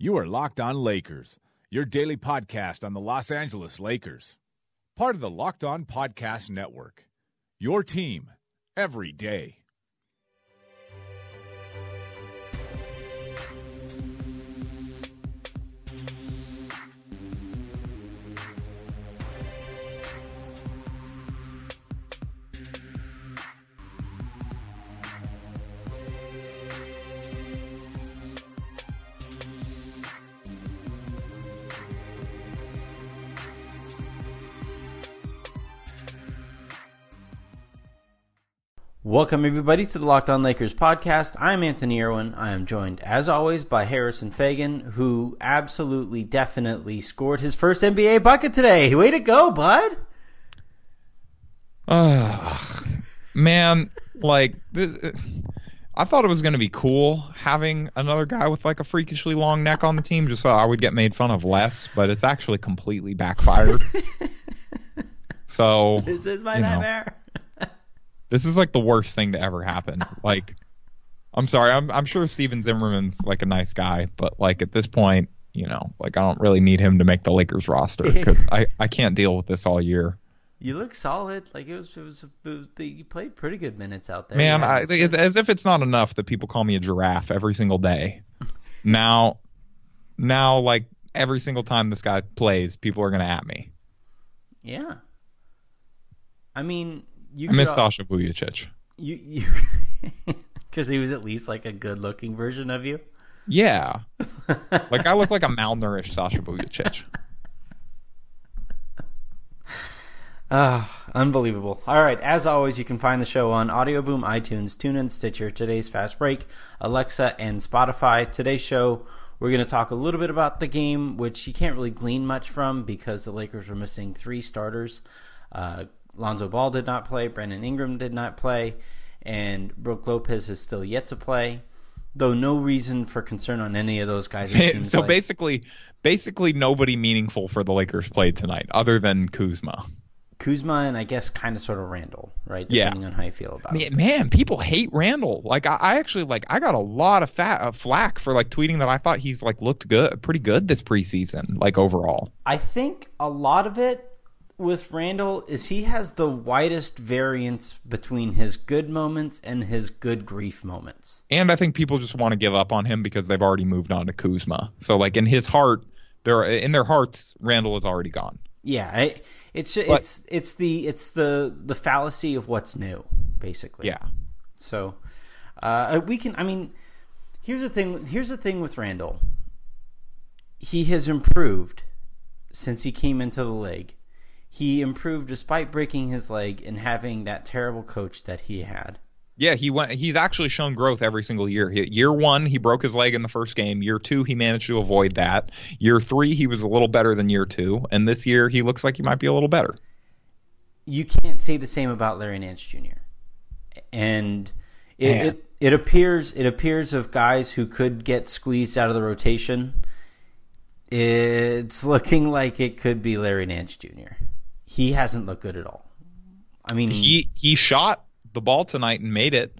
You are Locked On Lakers, your daily podcast on the Los Angeles Lakers. Part of the Locked On Podcast Network. Your team every day. Welcome, everybody, to the Locked On Lakers podcast. I'm Anthony Irwin. I am joined, as always, by Harrison Faigen, who absolutely, definitely scored his first NBA bucket today. Way to go, bud! Uh, man, like this, I thought it was going to be cool having another guy with like a freakishly long neck on the team, just so I would get made fun of less. But it's actually completely backfired. so This is my nightmare. know. This is like the worst thing to ever happen. Like, I'm sorry. I'm I'm sure Stephen Zimmerman's like a nice guy, but like at this point, you know, like I don't really need him to make the Lakers roster because I I can't deal with this all year. You look solid. Like it was, it was, it was you played pretty good minutes out there. Man, I, it, as if it's not enough that people call me a giraffe every single day. now, now, like every single time this guy plays, people are gonna at me. yeah. I mean, you I miss could- Sasha Vujacic. You, you, because he was at least like a good-looking version of you. Yeah, like I look like a malnourished Sasha Vujacic. Ah, unbelievable. All right, as always, you can find the show on Audio Boom, iTunes, TuneIn, Stitcher, Today's Fast Break, Alexa, and Spotify. Today's show, we're going to talk a little bit about the game, which you can't really glean much from because the Lakers were missing three starters. Uh, Lonzo Ball did not play, Brandon Ingram did not play, and Brook Lopez is still yet to play. Though no reason for concern on any of those guys. So like. basically, basically nobody meaningful for the Lakers played tonight, other than Kuzma. Kuzma and I guess kind of sort of Randle, right? Yeah. Depending on how you feel about it. Man, man, people hate Randle. Like I, I actually like I got a lot of fat uh, flack for like tweeting that I thought he's like looked good, pretty good this preseason, like overall. I think a lot of it with Randle is he has the widest variance between his good moments and his good grief moments. And I think people just want to give up on him because they've already moved on to Kuzma. So like in his heart, they're in their hearts, Randle is already gone. Yeah, I, it's But- it's it's the it's the the fallacy of what's new, basically. Yeah. So uh, we can. I mean, here's the thing. Here's the thing with Randle. He has improved since he came into the league. He improved despite breaking his leg and having that terrible coach that he had. Yeah, he went. He's actually shown growth every single year. He, year one, he broke his leg in the first game. Year two, he managed to avoid that. Year three, he was a little better than year two, and this year, he looks like he might be a little better. You can't say the same about Larry Nance Jr. And it, it it appears it appears of guys who could get squeezed out of the rotation. It's looking like it could be Larry Nance Jr. He hasn't looked good at all. I mean, He he shot the ball tonight and made it.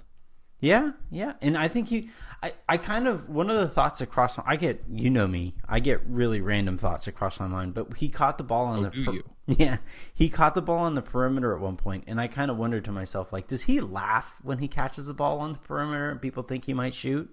Yeah, yeah, and I think he, I, I kind of one of the thoughts across. I get, you know me, I get really random thoughts across my mind. But he caught the ball on Oh, the, do per- you? yeah, he caught the ball on the perimeter at one point, and I kind of wondered to myself, like, does he laugh when he catches the ball on the perimeter and people think he might shoot?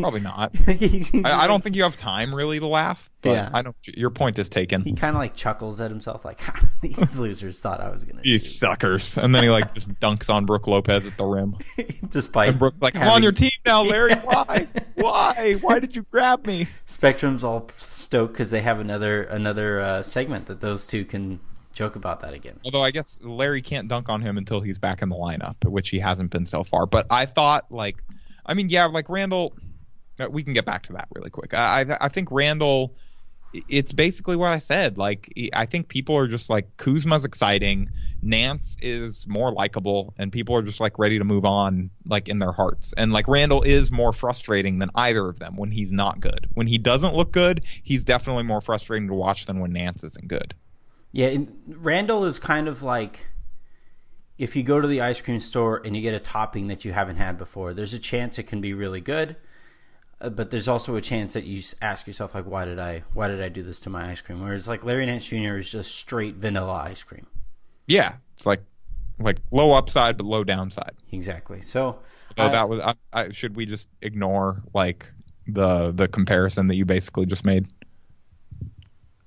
Probably not. I, I don't think you have time really to laugh. But Yeah. I don't. Your point is taken. He kind of like chuckles at himself, like these losers thought I was gonna You shoot. suckers. And then he like just dunks on Brook Lopez at the rim. Despite And Brook like, I'm on your team now, Larry. Why? Why? Why did you grab me? Spectrum's all stoked because they have another another uh, segment that those two can joke about that again. Although I guess Larry can't dunk on him until he's back in the lineup, which he hasn't been so far. But I thought like, I mean, yeah, like Randle. uh, We can get back to that really quick. I I, I think Randle. It's basically what I said. Like I think people are just like Kuzma's exciting, Nance is more likable, and people are just like ready to move on, like in their hearts. And like Randle is more frustrating than either of them when he's not good. When he doesn't look good, he's definitely more frustrating to watch than when Nance isn't good. Yeah, and Randle is kind of like if you go to the ice cream store and you get a topping that you haven't had before. There's a chance it can be really good. Uh, but there's also a chance that you ask yourself like, why did I why did I do this to my ice cream? Whereas like Larry Nance Jr. is just straight vanilla ice cream. Yeah, it's like like low upside but low downside. Exactly. So so uh, that was. I, I, should we just ignore like the the comparison that you basically just made?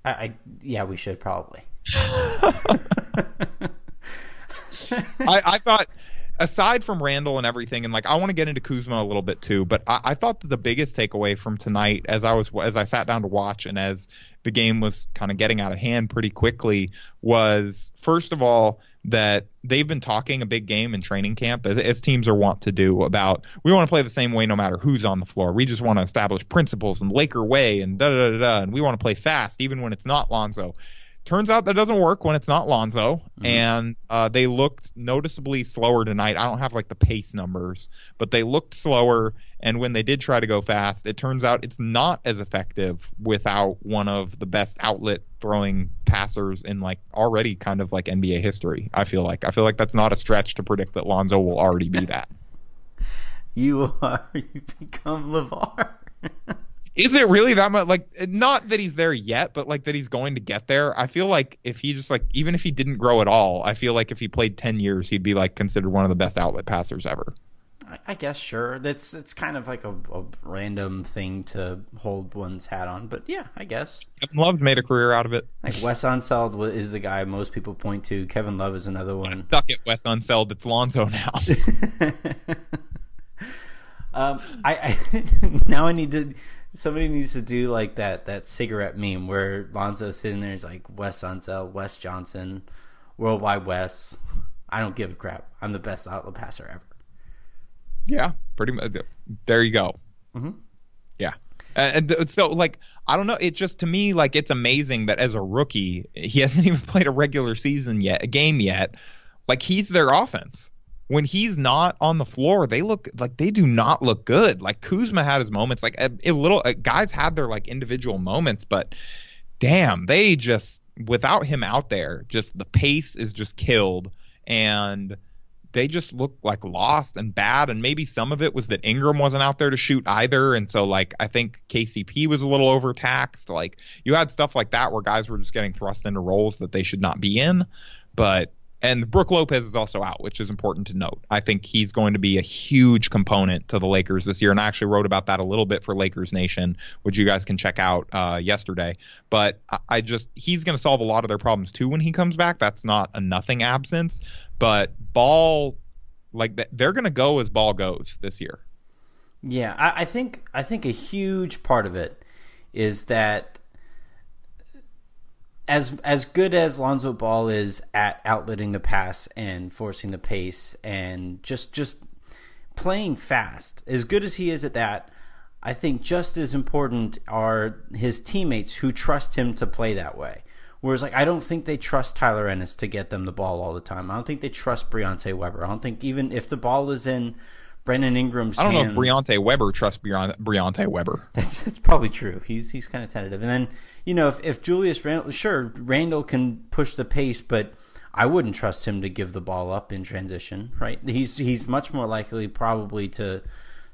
I, I yeah, we should probably. I, I thought aside from Randle and everything, and like I want to get into Kuzma a little bit too, but I, I, thought that the biggest takeaway from tonight, as I was as I sat down to watch, and as the game was kind of getting out of hand pretty quickly, was first of all that they've been talking a big game in training camp, as, as teams are wont to do, about we want to play the same way no matter who's on the floor. We just want to establish principles and Laker way and da da da da, and we want to play fast even when it's not Lonzo turns out that doesn't work when it's not Lonzo, mm-hmm. and uh, they looked noticeably slower tonight. I don't have like the pace numbers, but they looked slower. And when they did try to go fast, it turns out it's not as effective without one of the best outlet throwing passers in like already kind of like NBA history. I feel like I feel like that's not a stretch to predict that Lonzo will already be that. you are you become LaVar. is it really that much like not that he's there yet but like that he's going to get there. I feel like if he just like even if he didn't grow at all i feel like if he played 10 years he'd be like considered one of the best outlet passers ever. I, guess sure. That's it's kind of like a, a, random thing to hold one's hat on but yeah i guess. Kevin love made a career out of it. Like wes unseld is the guy most people point to. Kevin love is another one. suck it wes unseld. It's lonzo now. Um, I, I now I need to Somebody needs to do like that that cigarette meme where Lonzo's sitting there is like Wes Unseld, Wes Johnson, Worldwide Wes. I don't give a crap. I'm the best outlet passer ever. Yeah, pretty much. There you go. Mm-hmm. Yeah. And so, like, I don't know. It just to me, like, it's amazing that as a rookie, he hasn't even played a regular season yet, a game yet. Like, he's their offense when he's not on the floor, they look like they do not look good. Like Kuzma had his moments, like a, a little uh, guys had their like individual moments, but damn, they just without him out there, just the pace is just killed and they just look like lost and bad and maybe some of it was that Ingram wasn't out there to shoot either and so like I think KCP was a little overtaxed like you had stuff like that where guys were just getting thrust into roles that they should not be in but and Brook Lopez is also out, which is important to note. I think he's going to be a huge component to the Lakers this year, and I actually wrote about that a little bit for Lakers Nation, which you guys can check out uh, yesterday. But I, I just he's going to solve a lot of their problems too when he comes back. That's not a nothing absence, but Ball, like they're going to go as Ball goes this year. Yeah, I, I think I think a huge part of it is that as as good as Lonzo Ball is at outletting the pass and forcing the pace and just just playing fast, as good as he is at that, I think just as important are his teammates who trust him to play that way. Whereas, like, I don't think they trust Tyler Ennis to get them the ball all the time. I don't think they trust Briante Weber. I don't think even if the ball is in Brandon Ingram's. I don't hands, know if Briante Weber trusts Briante Weber. That's, that's, probably true. He's he's kind of tentative. And then you know if, if Julius Randle, sure Randle can push the pace, but I wouldn't trust him to give the ball up in transition. Right? He's he's much more likely probably to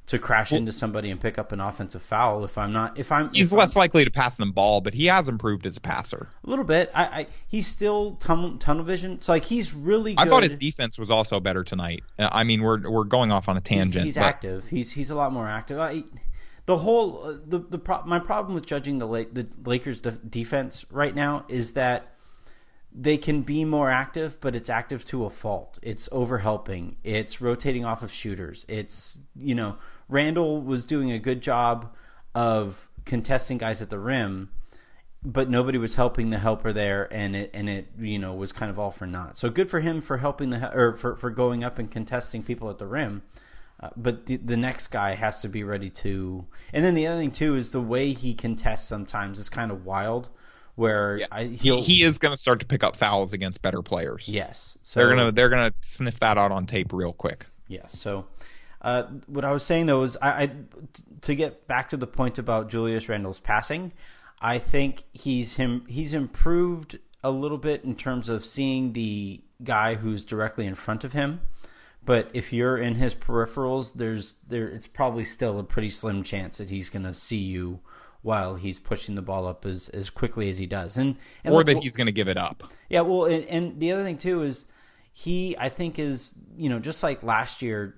to crash well, into somebody and pick up an offensive foul if I'm not if I'm he's if less I'm, likely to pass them ball, but he has improved as a passer a little bit. I, I he's still tunnel, tunnel vision, so like he's really. Good. I thought his defense was also better tonight. Uh, I mean, we're we're going off on a tangent. He's, he's active. He's he's a lot more active. I, the whole uh, the the pro, my problem with judging the the Lakers defense right now is that they can be more active, but it's active to a fault. It's overhelping. It's rotating off of shooters. It's you know Randle was doing a good job of contesting guys at the rim, but nobody was helping the helper there, and it and it you know was kind of all for naught. So good for him for helping the or for for going up and contesting people at the rim. Uh, but the, the next guy has to be ready to. And then the other thing too is the way he contests sometimes is kind of wild where yes. I, he, he is going to start to pick up fouls against better players. Yes, so they're gonna they're gonna sniff that out on tape real quick. Yes, so. Uh, what I was saying though is, I, I, to get back to the point about Julius Randle's passing, I think he's him he's improved a little bit in terms of seeing the guy who's directly in front of him But if you're in his peripherals, there's there it's probably still a pretty slim chance that he's going to see you while he's pushing the ball up as, as quickly as he does, and, and or look, that he's going to give it up. Yeah, well, and, and the other thing too is he, I think, is you know just like last year,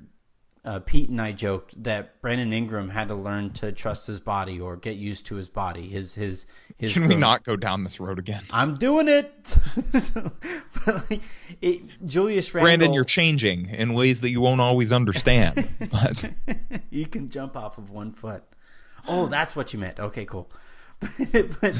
uh, Pete and I joked that Brandon Ingram had to learn to trust his body or get used to his body. His his his. Can we not go down this road again? I'm doing it. but like, it Julius Randle, Brandon, you're changing in ways that you won't always understand. but you can jump off of one foot. Oh, that's what you meant. Okay, cool. but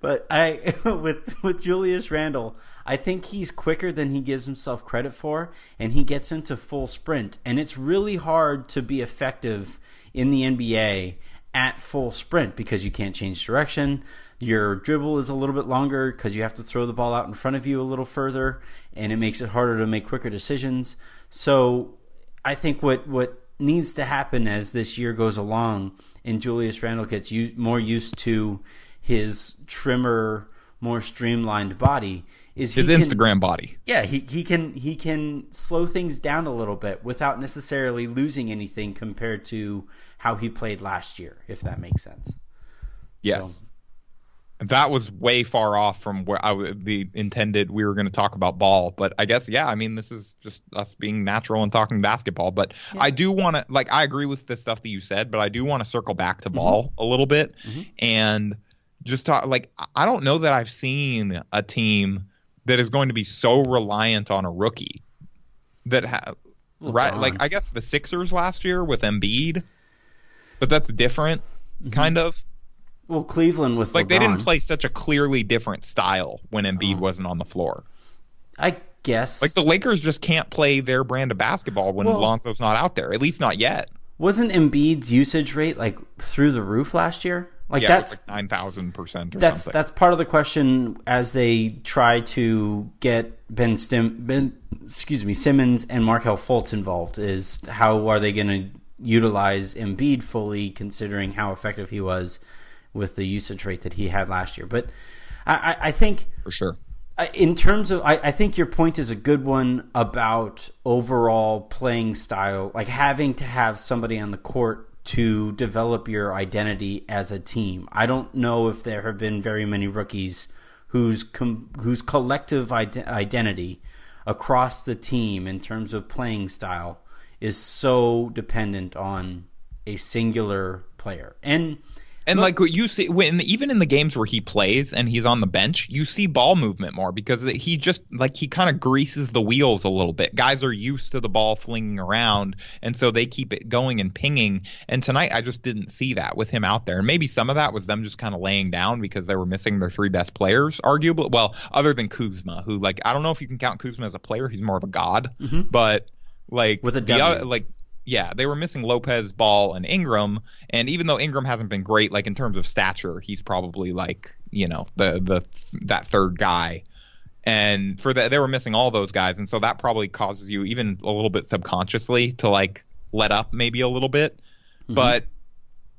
but I with with Julius Randle, I think he's quicker than he gives himself credit for, and he gets into full sprint, and it's really hard to be effective in the NBA at full sprint because you can't change direction. Your dribble is a little bit longer because you have to throw the ball out in front of you a little further, and it makes it harder to make quicker decisions. So, I think what what needs to happen as this year goes along, and Julius Randle gets u- more used to his trimmer, more streamlined body, is his can- Instagram body. yeah, he, he can he can slow things down a little bit without necessarily losing anything compared to how he played last year, if that makes sense. Yes. That was way far off from where I the intended we were going to talk about ball, but I guess yeah. I mean, this is just us being natural and talking basketball. But I do want to like I agree with the stuff that you said, but I do want to circle back to mm-hmm. ball a little bit mm-hmm. and just talk like I- don't know that I've seen a team that is going to be so reliant on a rookie that ha- right like I guess the Sixers last year with Embiid, but that's different, mm-hmm. kind of Well, Cleveland was like they didn't play such a clearly different style when Oh. Embiid wasn't on the floor. I guess. Like the Lakers just can't play their brand of basketball when Well- Lonzo's not out there. At least not yet. wasn't Embiid's usage rate like through the roof last year? Like yeah, that's like nine thousand percent or that's something. that's part of the question as they try to get Ben Stim Ben excuse me Simmons and Markelle Fultz involved is how are they going to utilize Embiid fully considering how effective he was with the usage rate that he had last year. But I, I, think for sure. In terms of I, I think your point is a good one about overall playing style like having to have somebody on the court to develop your identity as a team i don't know if there have been very many rookies whose com- whose collective ide- identity across the team in terms of playing style is so dependent on a singular player and And like what you see when even in the games where he plays and he's on the bench, you see ball movement more because he just like he kind of greases the wheels a little bit. Guys are used to the ball flinging around, and so they keep it going and pinging. And tonight I just didn't see that with him out there. And maybe some of that was them just kind of laying down because they were missing their three best players, arguably. Well, other than Kuzma, who like I don't know if you can count Kuzma as a player. He's more of a god, mm-hmm. but like With a the like yeah, they were missing Lopez, Ball, and Ingram. And even though Ingram hasn't been great, like in terms of stature, he's probably like you know the the that third guy. And for that, they were missing all those guys, and so that probably causes you even a little bit subconsciously to like let up maybe a little bit. Mm-hmm. But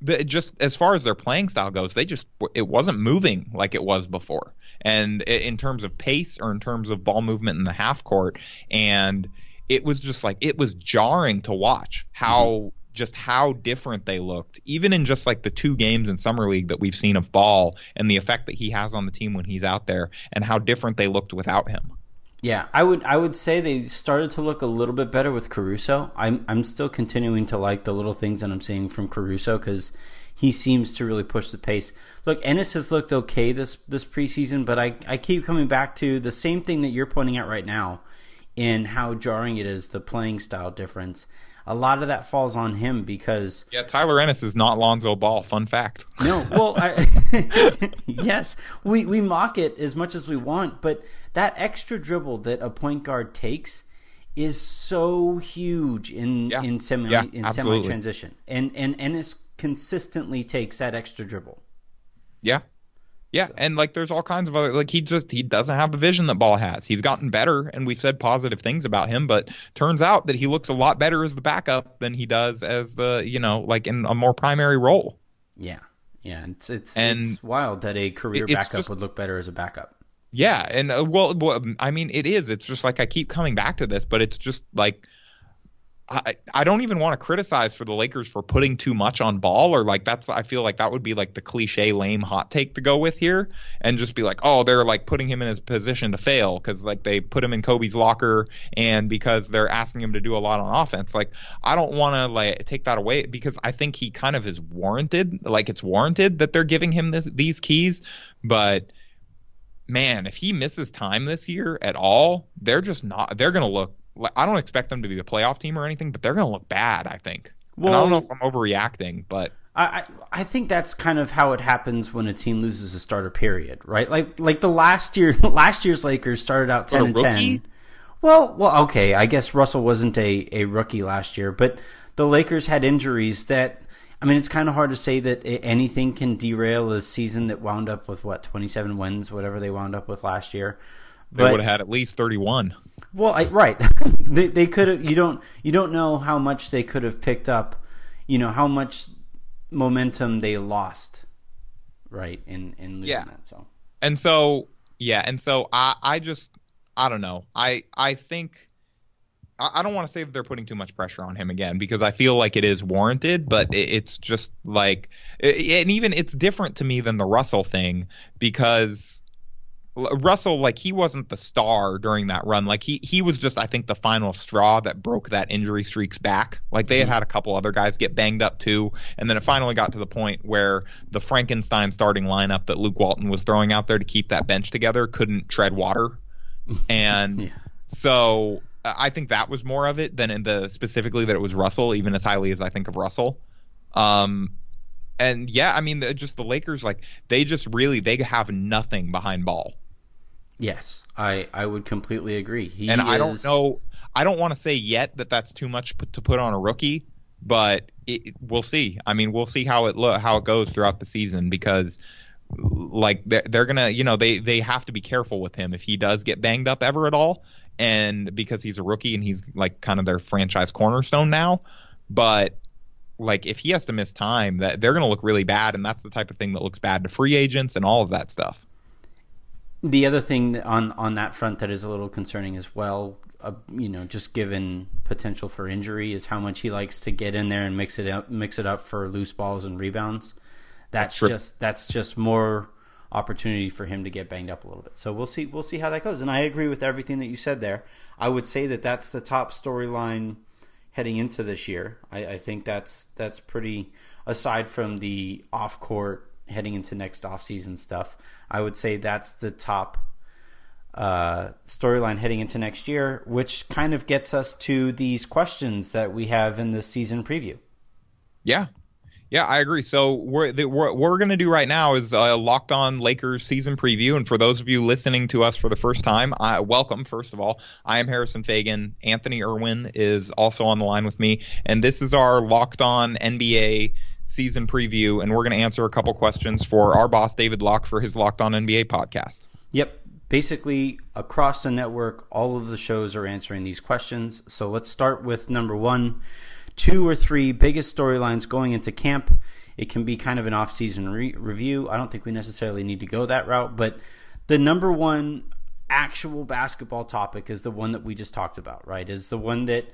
the, just as far as their playing style goes, they just it wasn't moving like it was before, and in terms of pace or in terms of ball movement in the half court, and it was just like it was jarring to watch how mm-hmm. just how different they looked, even in just like the two games in summer league that we've seen of ball and the effect that he has on the team when he's out there, and how different they looked without him. Yeah, I would I would say they started to look a little bit better with Caruso. I'm I'm still continuing to like the little things that I'm seeing from Caruso because he seems to really push the pace. Look, Ennis has looked okay this this preseason, but I I keep coming back to the same thing that you're pointing out right now in how jarring it is the playing style difference. A lot of that falls on him because Yeah, Tyler Ennis is not Lonzo Ball. Fun fact. no, well, I, yes, we we mock it as much as we want, but that extra dribble that a point guard takes is so huge in Yeah. in semi yeah, in semi transition, and and Ennis consistently takes that extra dribble. Yeah. Yeah, and like there's all kinds of other like he just he doesn't have the vision that Ball has. He's gotten better and we've said positive things about him, but turns out that he looks a lot better as the backup than he does as the, you know, like in a more primary role. Yeah, yeah, it's it's, And it's wild that a career backup just- would look better as a backup. Yeah, and uh, well, well, I mean, it is. It's just like I keep coming back to this, but it's just like I, I don't even want to criticize for the Lakers for putting too much on ball or like that's I feel like that would be like the cliche lame hot take to go with here and just be like oh they're like putting him in his position to fail because like they put him in Kobe's locker and because they're asking him to do a lot on offense. Like I don't want to like take that away because I think he kind of is warranted like it's warranted that they're giving him this these keys but man if he misses time this year at all they're just not they're to look I don't expect them to be a playoff team or anything, but they're going to look bad. I think. Well, and I don't know if I'm overreacting, but I I think that's kind of how it happens when a team loses a starter. Period. Right? Like like the last year last year's Lakers started out ten and ten. Well, well, okay. I guess Russell wasn't a, a rookie last year, but the Lakers had injuries that. I mean, it's kind of hard to say that anything can derail a season that wound up with what twenty seven wins, whatever they wound up with last year. They would have had at least thirty one. Well, I, right. they they could have. You don't you don't know how much they could have picked up. You know how much momentum they lost, right? In in losing yeah. that. So and so yeah, and so I I just I don't know. I I think. I don't want to say that they're putting too much pressure on him again because I feel like it is warranted, but it's just like, and even it's different to me than the Russell thing because Russell, like he wasn't the star during that run. Like he he was just, I think, the final straw that broke that injury streak's back. Like they had mm-hmm. had a couple other guys get banged up too, and then it finally got to the point where the Frankenstein starting lineup that Luke Walton was throwing out there to keep that bench together couldn't tread water, and yeah. so I think that was more of it than in the specifically that it was Russell, even as highly as I think of Russell. Um, and yeah, I mean, just the Lakers, like they just really they have nothing behind ball. Yes, I I would completely agree. He and is... I don't know. I don't want to say yet that that's too much to put on a rookie, but it, we'll see. I mean, we'll see how it lo- how it goes throughout the season because like they're, they're gonna you know they they have to be careful with him if he does get banged up ever at all and because he's a rookie and he's like kind of their franchise cornerstone now but like if he has to miss time that they're going to look really bad and that's the type of thing that looks bad to free agents and all of that stuff the other thing on on that front that is a little concerning as well, uh, you know, just given potential for injury, is how much he likes to get in there and mix it up, mix it up for loose balls and rebounds. That's, that's just that's just more opportunity for him to get banged up a little bit. So we'll see we'll see how that goes. And I agree with everything that you said there. I would say that that's the top storyline heading into this year. I, I think that's that's pretty aside from the off court heading into next offseason stuff. I would say that's the top uh, storyline heading into next year, which kind of gets us to these questions that we have in the season preview. Yeah. Yeah, I agree. So we're, the, what we're going to do right now is a locked on Lakers season preview. And for those of you listening to us for the first time, I, welcome. First of all, I am Harrison Faigen. Anthony Irwin is also on the line with me, and this is our locked on NBA season preview, and we're going to answer a couple questions for our boss, David Locke, for his Locked On NBA podcast. Yep. Basically, across the network, all of the shows are answering these questions. So let's start with number one two or three biggest storylines going into camp. It can be kind of an off-season re- review. I don't think we necessarily need to go that route, but the number one actual basketball topic is the one that we just talked about, right? Is the one that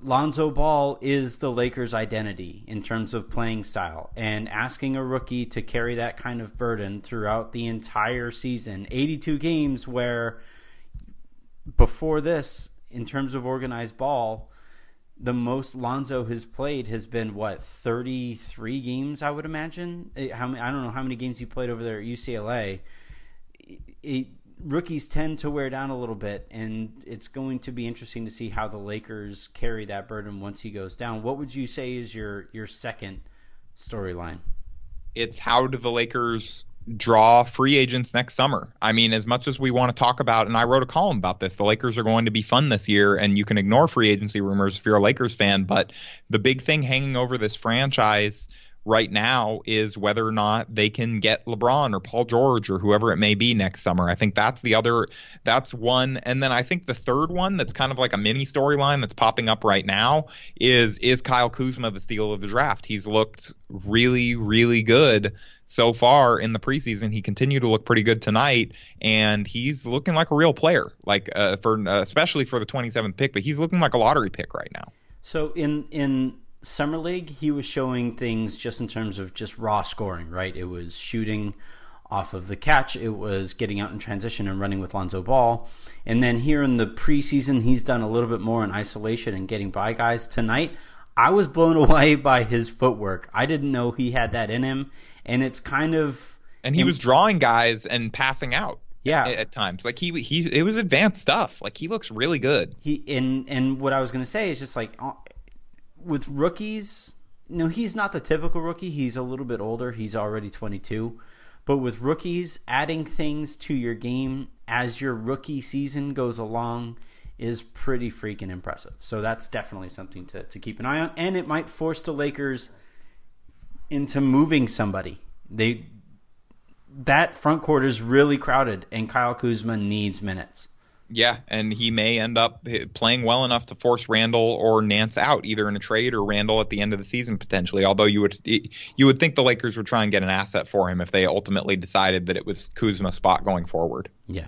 Lonzo Ball is the Lakers' identity in terms of playing style, and asking a rookie to carry that kind of burden throughout the entire season 82 games, where before this, in terms of organized ball, the most Lonzo has played has been what 33 games, I would imagine. Eh, how I don't know how many games he played over there at UCLA. It, rookies tend to wear down a little bit, and it's going to be interesting to see how the Lakers carry that burden once he goes down. What would you say is your your second storyline? It's how do the Lakers draw free agents next summer. I mean, as much as we want to talk about, and I wrote a column about this, the Lakers are going to be fun this year, and you can ignore free agency rumors if you're a Lakers fan. But the big thing hanging over this franchise right now is whether or not they can get LeBron or Paul George or whoever it may be next summer. I think that's the other that's one and then I think the third one that's kind of like a mini storyline that's popping up right now is is Kyle Kuzma the steal of the draft. He's looked really really good so far in the preseason. He continued to look pretty good tonight, and he's looking like a real player, like uh, for uh, especially for the 27th pick. But he's looking like a lottery pick right now. So in in summer league, he was showing things just in terms of just raw scoring, right? It was shooting off of the catch, it was getting out in transition and running with Lonzo Ball. And then here in the preseason, he's done a little bit more in isolation and getting by guys. Tonight, I was blown away by his footwork. I didn't know he had that in him, and it's kind of and he was drawing guys and passing out. Yeah, at, at times, like he he it was advanced stuff. Like he looks really good. He and and what I was going to say is just like uh, with rookies. no, he's not the typical rookie. He's a little bit older. He's already 22. But with rookies, adding things to your game as your rookie season goes along is pretty freaking impressive. So that's definitely something to, to keep an eye on. And it might force the Lakers into moving somebody. They that front court is really crowded and Kyle Kuzma needs minutes. Yeah, and he may end up playing well enough to force Randle or Nance out, either in a trade or Randle at the end of the season potentially. Although you would you would think the Lakers would try and get an asset for him if they ultimately decided that it was Kuzma's spot going forward. Yeah.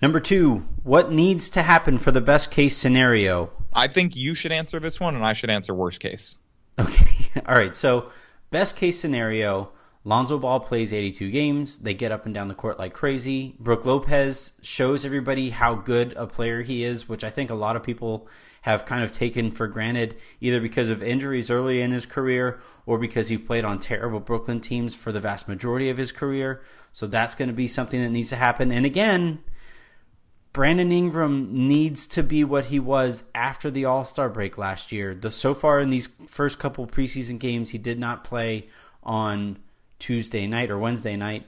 Number two, what needs to happen for the best case scenario? I think you should answer this one, and I should answer worst case. Okay. All right. So, best case scenario Lonzo Ball plays 82 games. They get up and down the court like crazy. Brook Lopez shows everybody how good a player he is, which I think a lot of people have kind of taken for granted, either because of injuries early in his career or because he played on terrible Brooklyn teams for the vast majority of his career. So that's going to be something that needs to happen. And again, Brandon Ingram needs to be what he was after the All Star break last year. The so far in these first couple preseason games, he did not play on Tuesday night or Wednesday night.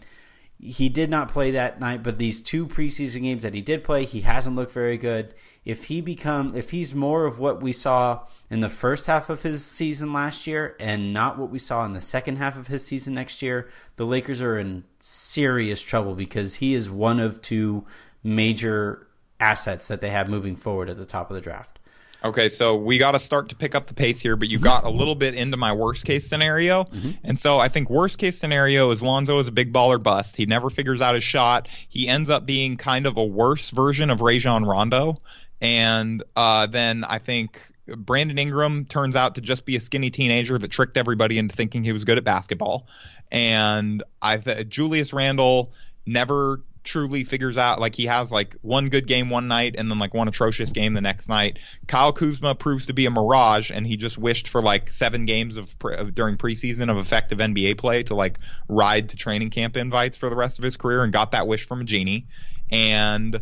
He did not play that night, but these two preseason games that he did play, he hasn't looked very good. If he become if he's more of what we saw in the first half of his season last year and not what we saw in the second half of his season next year, the Lakers are in serious trouble because he is one of two major assets that they have moving forward at the top of the draft. Okay, so we got to start to pick up the pace here, but you got a little bit into my worst case scenario. Mm-hmm. And so I think worst case scenario is Lonzo is a big baller bust. He never figures out his shot. He ends up being kind of a worse version of Rajon Rondo. And uh, then I think Brandon Ingram turns out to just be a skinny teenager that tricked everybody into thinking he was good at basketball. And I th- Julius Randle never truly figures out like he has like one good game one night and then like one atrocious game the next night. Kyle Kuzma proves to be a mirage and he just wished for like seven games of, pre- of during preseason of effective NBA play to like ride to training camp invites for the rest of his career and got that wish from a genie. And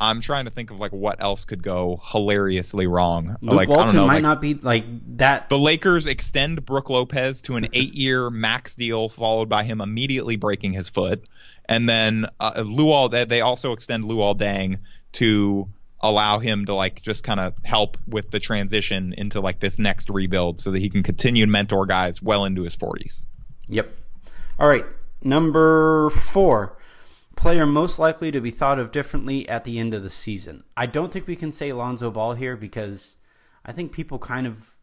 I'm trying to think of like what else could go hilariously wrong. Luke like Walton I don't know, might like, not be like that. the Lakers extend Brook Lopez to an eight-year max deal, followed by him immediately breaking his foot. And then uh, Luol, they also extend Luol Deng to allow him to like just kind of help with the transition into like this next rebuild, so that he can continue to mentor guys well into his 40s. Yep. All right, number four player most likely to be thought of differently at the end of the season. I don't think we can say Lonzo Ball here because I think people kind of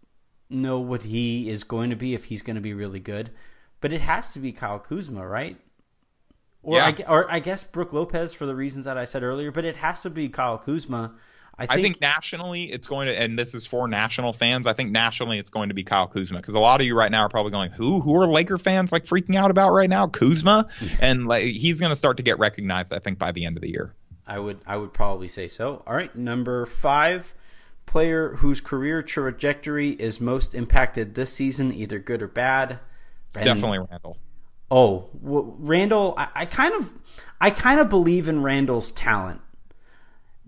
know what he is going to be if he's going to be really good. But it has to be Kyle Kuzma, right? Or, Yeah. I, or I guess Brook Lopez for the reasons that I said earlier, but it has to be Kyle Kuzma. I think, I think nationally it's going to, and this is for national fans. I think nationally it's going to be Kyle Kuzma because a lot of you right now are probably going, "Who? Who are Laker fans like freaking out about right now? Kuzma?" and like he's going to start to get recognized. I think by the end of the year. I would I would probably say so. All right, number five, player whose career trajectory is most impacted this season, either good or bad. It's definitely Randle. Oh, w- Randle, I, I kind of I kind of believe in Randle's talent.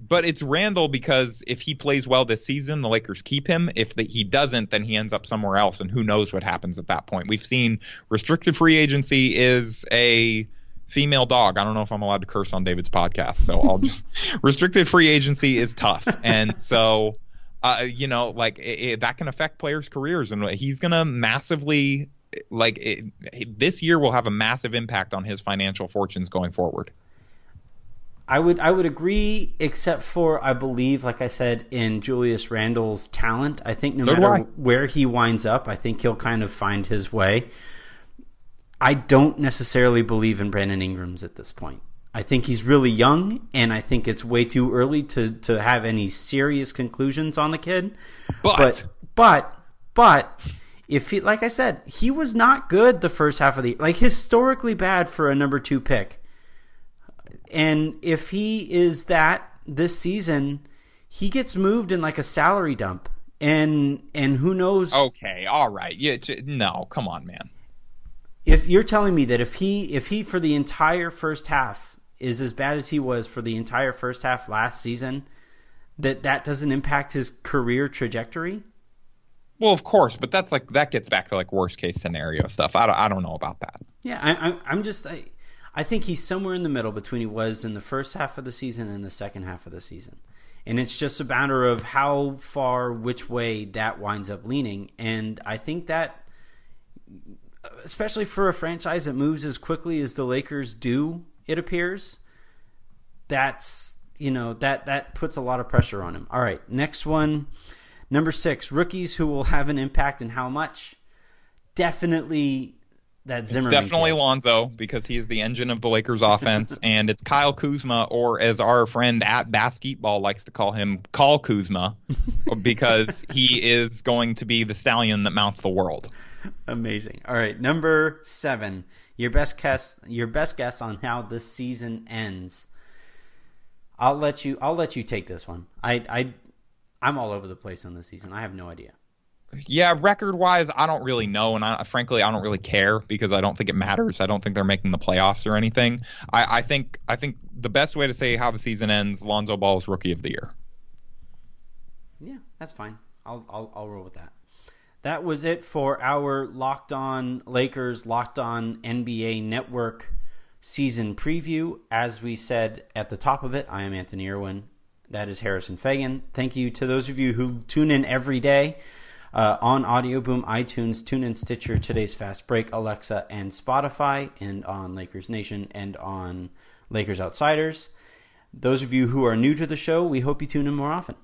But it's Randle because if he plays well this season, the Lakers keep him. If the, he doesn't, then he ends up somewhere else, and who knows what happens at that point. We've seen restricted free agency is a female dog. I don't know if I'm allowed to curse on David's podcast, so I'll just restricted free agency is tough, and so uh, you know, like it, it, that can affect players' careers, and he's gonna massively like it, this year will have a massive impact on his financial fortunes going forward. I would I would agree, except for I believe, like I said, in Julius Randle's talent. I think no So matter where he winds up, I think he'll kind of find his way. I don't necessarily believe in Brandon Ingram's at this point. I think he's really young, and I think it's way too early to to have any serious conclusions on the kid. But but but, but if he, like I said, he was not good the first half of the like historically bad for a number two pick. And if he is that this season, he gets moved in like a salary dump, and and who knows? okay, all right. Yeah, no, come on, man. if you're telling me that if he if he for the entire first half is as bad as he was for the entire first half last season, that that doesn't impact his career trajectory. Well, of course, but that's like that gets back to like worst case scenario stuff. I don't, I don't know about that. Yeah, I, I'm just I, I think he's somewhere in the middle between he was in the first half of the season and the second half of the season, and it's just a matter of how far which way that winds up leaning. And I think that, especially for a franchise that moves as quickly as the Lakers do, it appears that's you know that that puts a lot of pressure on him. All right, next one, number six, rookies who will have an impact and how much. Definitely that It's definitely kid. Lonzo because he is the engine of the Lakers offense, and it's Kyle Kuzma, or as our friend at basketball likes to call him, Call Kuzma, because he is going to be the stallion that mounts the world. Amazing. All right, number seven. Your best guess. Your best guess on how this season ends. I'll let you. I'll let you take this one. I. I. I'm all over the place on this season. I have no idea. Yeah, record wise, I don't really know, and I, frankly, I don't really care because I don't think it matters. I don't think they're making the playoffs or anything. I, I think I think the best way to say how the season ends, Lonzo Ball is rookie of the year. Yeah, that's fine. I'll. I'll. I'll roll with that. That was it for our Locked On Lakers, Locked On NBA Network season preview. As we said at the top of it, I am Anthony Irwin. That is Harrison Faigen. Thank you to those of you who tune in every day uh, on Audio Boom, iTunes, TuneIn, Stitcher, Today's Fast Break, Alexa, and Spotify, and on Lakers Nation and on Lakers Outsiders. Those of you who are new to the show, we hope you tune in more often.